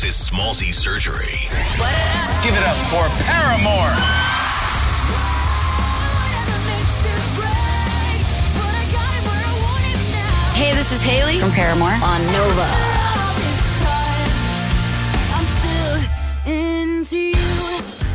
This is Smallzy Surgery. Give it up for Paramore. Hey, this is Hayley From Paramore. on Nova.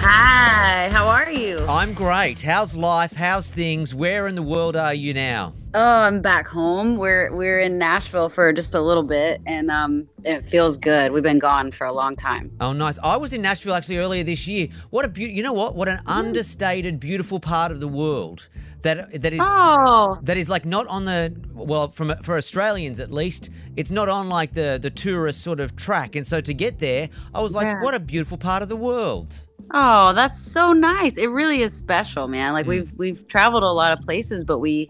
Hi, how are you? I'm great. How's life? How's things? Where in the world are you now? Oh, I'm back home. We're we're in Nashville for just a little bit, and um, it feels good. We've been gone for a long time. Oh, nice. I was in Nashville actually earlier this year. What a beauty! You know what? What an understated, beautiful part of the world that that is Oh, that is like not on the well from for Australians at least. It's not on like the the tourist sort of track. And so to get there, I was like, Yeah. what a beautiful part of the world. oh, that's so nice. It really is special, man. Mm. Like we've we've traveled a lot of places, but we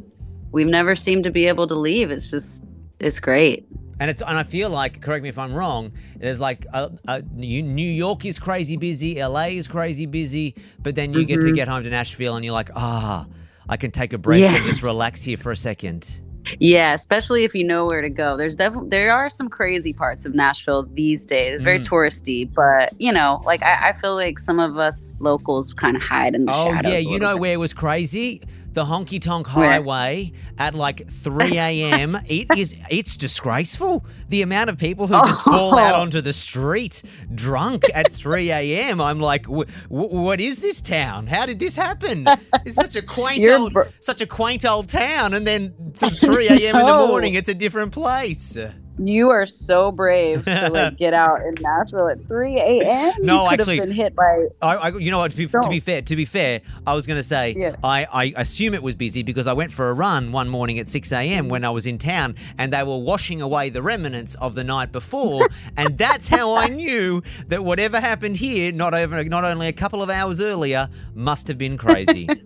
we've never seemed to be able to leave. It's just it's great. And it's and I feel like, correct me if I'm wrong. There's like uh, uh, New New York is crazy busy, LA is crazy busy, but then you get to Mhm. get home to Nashville and you're like, ah, I can take a break and just relax here for a second. Yeah, especially if you know where to go. There's definitely there are some crazy parts of Nashville these days. It's very Mm. touristy, but you know, like I, I feel like some of us locals kind of hide in the Oh shadows. Oh yeah, you know bit. where it was crazy? The honky tonk highway at like 3 a.m. it is it's disgraceful. The amount of people who just Oh. fall out onto the street drunk at 3 a.m. I'm like, "Wh- wh- what is this town? How did this happen? It's such a quaint You're old, br- such a quaint old town, and then 3 a.m. in the oh. morning, it's a different place. You are so brave to like get out in Nashville at 3 a.m. No, you could actually- have been hit by. I, I, you know what? To be, to be fair, to be fair, I was going to say Yeah. I, I assume it was busy because I went for a run one morning at 6 a.m. when I was in town, and they were washing away the remnants of the night before, and that's how I knew that whatever happened here, not over, not only a couple of hours earlier, must have been crazy.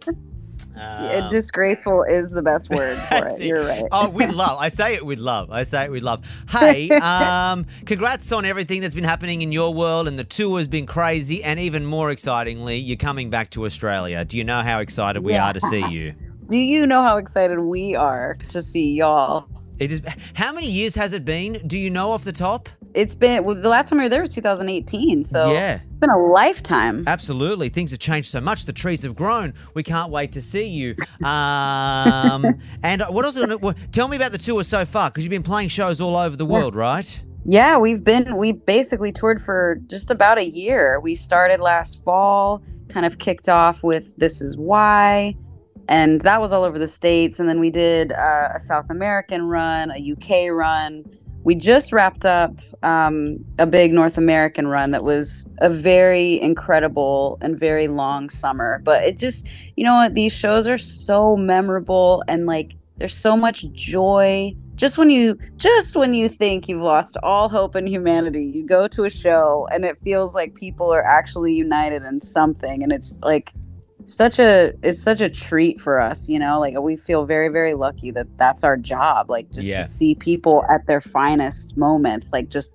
Yeah, Um, disgraceful is the best word for it. it. You're right. Oh, with love. I say it with love. I say it with love. Hey, um, congrats on everything that's been happening in your world, and the tour has been crazy. And even more excitingly, you're coming back to Australia. Do you know how excited we are to see you? Do you know how excited we are to see y'all? It is. How many years has it been? Do you know off the top? It's been well, the last time we were there was 2018, so yeah, it's been a lifetime. absolutely. Things have changed so much. The trees have grown. We can't wait to see you. Um, and what else? Tell me about the tour so far, because you've been playing shows all over the world, right? Yeah, we've been we basically toured for just about a year. We started last fall, kind of kicked off with This Is Why, and that was all over the states. And then we did uh, a South American run, a UK run. We just wrapped up um, a big North American run that was a very incredible and very long summer. But it just, you know what, these shows are so memorable and like there's so much joy just when you just when you think you've lost all hope in humanity you go to a show and it feels like people are actually united in something and it's like such a it's such a treat for us you know like we feel very very lucky that that's our job like just Yeah. to see people at their finest moments like just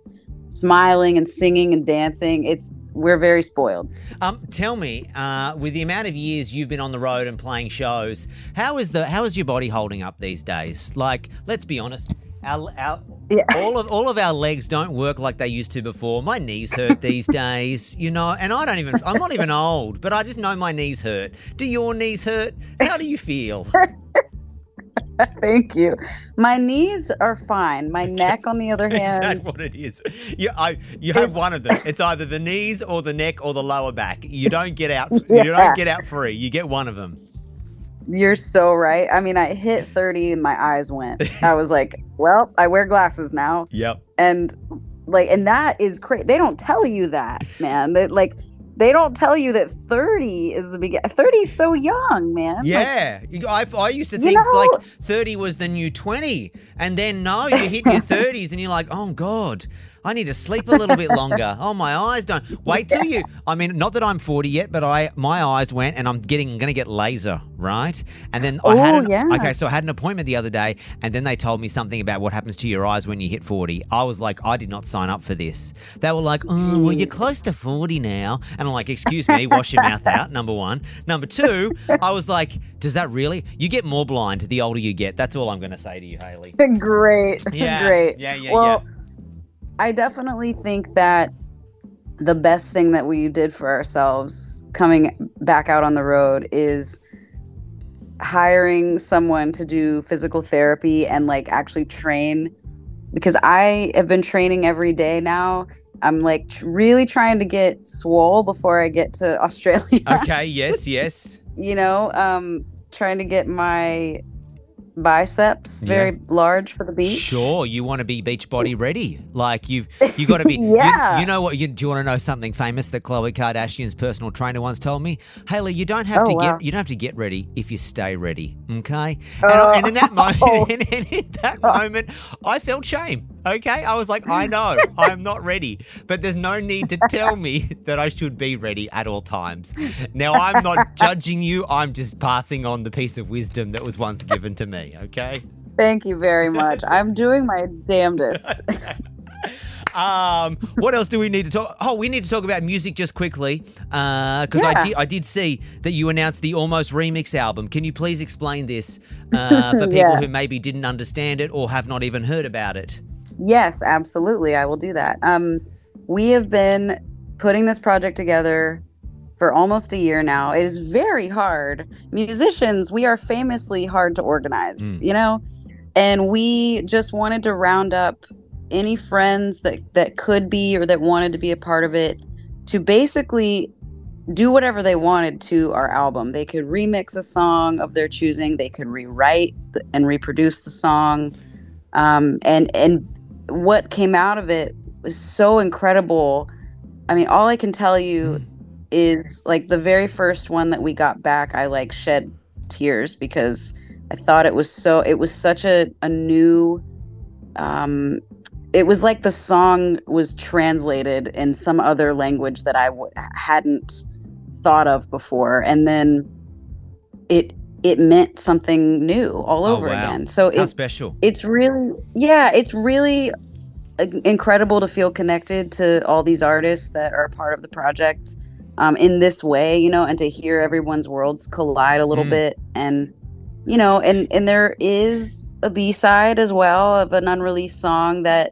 smiling and singing and dancing it's we're very spoiled Um, tell me, uh, with the amount of years you've been on the road and playing shows, how is the how is your body holding up these days? Like, let's be honest, our, our Yeah. all of all of our legs don't work like they used to before. My knees hurt these days, you know, and I don't even I'm not even old, but I just know my knees hurt. Do your knees hurt? How do you feel? thank you my knees are fine my neck on the other Is hand that what it is? You, I, you have one of them. It's either the knees or the neck or the lower back. You don't get out. You don't get out free. You get one of them. You're so right. I mean, I hit 30 and my eyes went. I was like, well, I wear glasses now. Yep. And like, and that is crazy. They don't tell you that, man. That like, they don't tell you that 30 is the beginning. 30 is so young, man. Yeah, You- I, I used to You think know- like 30 was the new 20, and then no, you hit your 30s and you're like, oh God, I need to sleep a little bit longer. Oh, my eyes don't. Wait till you. I mean, not that I'm 40 yet, but I my eyes went, and I'm getting gonna get laser, right? And then I had Oh, an, yeah. okay, so I had an appointment the other day, and then they told me something about what happens to your eyes when you hit 40. I was like, I did not sign up for this. They were like, oh, well, you're close to 40 now, and I'm like, excuse me, wash your mouth out. Number one. Number two, I was like, does that really? You get more blind the older you get. That's all I'm gonna say to you, Hayley. Great. Yeah, Great. yeah, yeah, well, I definitely think that the best thing that we did for ourselves coming back out on the road is hiring someone to do physical therapy and like actually train because I have been training every day now. I'm like tr- really trying to get swole before I get to Australia. Okay, yes, yes. you know, um, trying to get my biceps Yeah. very large for the beach. Sure, you want to be beach body ready. Like you've you got to be. you- Yeah. You, know what? You, do you want to know something famous that Khloe Kardashian's personal trainer once told me? Hayley, you don't have Oh, to wow. get you don't have to get ready if you stay ready. Okay. And, I- and in that moment, Oh. and in that oh. oh. moment, I felt shame. Okay, I was like, I know I'm not ready, but there's no need to tell me that I should be ready at all times. Now I'm not judging you. I'm just passing on the piece of wisdom that was once given to me. Okay. Thank you very much. I'm doing my damnedest. Um, what else do we need to talk? Oh, we need to talk about music just quickly, because I Yeah. did I did see that you announced the Almost Remix album. Can you please explain this uh, for people Yeah. who maybe didn't understand it or have not even heard about it? Yes, absolutely. I will do that. Um, we have been putting this project together for almost a year now. It is very hard. Musicians, we are famously hard to organize, Mm. you know? And we just wanted to round up any friends that, that could be or that wanted to be a part of it to basically do whatever they wanted to our album. They could remix a song of their choosing, they could rewrite and reproduce the song. Um, and and what came out of it was so incredible. I mean, all I can tell you is like the very first one that we got back, I like shed tears because I thought it was so it was such a, a new um it was like the song was translated in some other language that I w- hadn't thought of before and then it it meant something new all Oh, over wow. again. So it's special! it's really yeah it's really uh, incredible to feel connected to all these artists that are part of the project um, in this way you know and to hear everyone's worlds collide a little Mm. bit and you know and and there is a b-side as well of an unreleased song that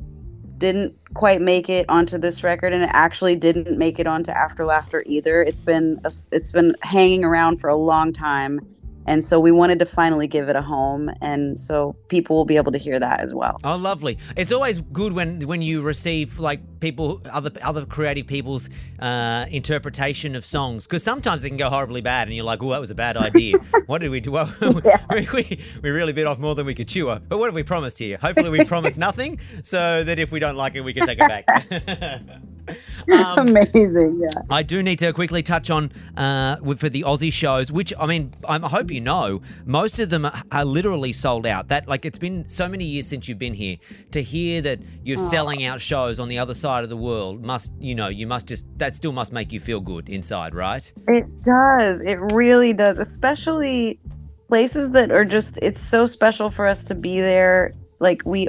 didn't quite make it onto this record and it actually didn't make it onto after laughter either it's been a it's been hanging around for a long time and so we wanted to finally give it a home and so people will be able to hear that as well Oh, lovely! It's always good when when you receive like people, other other creative people's uh, interpretation of songs, because sometimes it can go horribly bad, and you're like, "Oh, that was a bad idea. what did we do? Well, we, we, we really bit off more than we could chew. But what have we promised here? Hopefully, we promised nothing, so that if we don't like it, we can take it back." um, amazing yeah I do need to quickly touch on uh, for the Aussie shows, which I mean, I'm- I hope you know, most of them are, are literally sold out. That like it's been so many years since you've been here. To hear that you're selling out shows on the other side of the world must, you know, you must just that still must make you feel good inside, right? It does. It really does. Especially places that are just it's so special for us to be there. Like we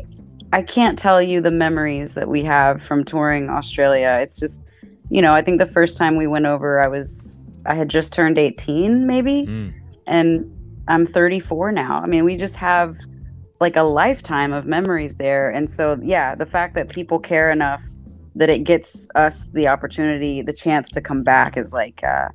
I can't tell you the memories that we have from touring Australia. It's just you know, I think the first time we went over I was I had just turned 18 maybe Mm. and I'm 34 now. I mean, we just have like a lifetime of memories there. And so yeah, the fact that people care enough that it gets us the opportunity, the chance to come back is like uh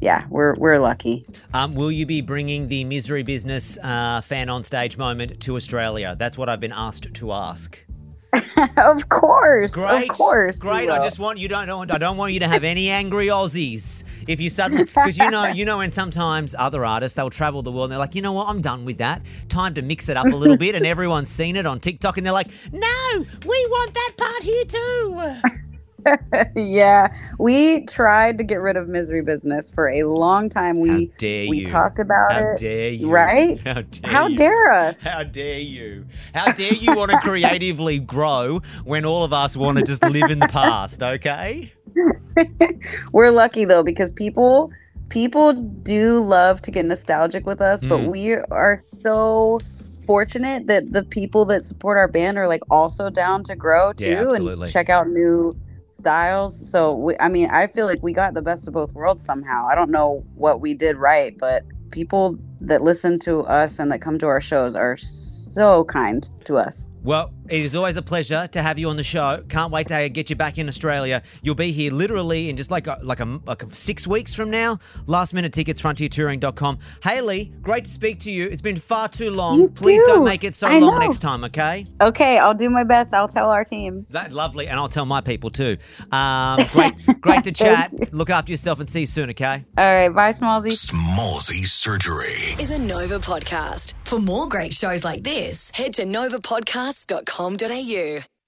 yeah, we're we're lucky. Um, will you be bringing the misery business uh, fan on stage moment to Australia? That's what I've been asked to ask. of course. Great, Of course. great. I just want you don't know. I don't want you to have any angry Aussies. If you suddenly, because you know, you know, when sometimes other artists they'll travel the world and they're like, you know what, I'm done with that. Time to mix it up a little bit, and everyone's seen it on TikTok, and they're like, no, we want that part here too. yeah. We tried to get rid of misery business for a long time. We dare we talked about How it. dare you? right? How dare How you? dare us? How dare you? How dare you want to creatively grow when all of us want to just live in the past? Okay. We're lucky though because people people do love to get nostalgic with us, but Mm. we are so fortunate that the people that support our band are like also down to grow too Yeah, and check out new styles. So we, I mean, I feel like we got the best of both worlds somehow. I don't know what we did right, but people that listen to us and that come to our shows are so kind to us. Well, it is always a pleasure to have you on the show. Can't wait to get you back in Australia. You'll be here literally in just like a, like a, like a six weeks from now. Last minute tickets, frontiertouring.com. Hayley, great to speak to you. It's been far too long. You Please too. don't make it so I long know. next time, okay? Okay, I'll do my best. I'll tell our team. That lovely, and I'll tell my people too. Um, great, great to chat. Look after yourself and see you soon, okay? All right, bye, Smallzy. Smallzy Surgery. is a Nova podcast. For more great shows like this, head to novapodcast.com.au.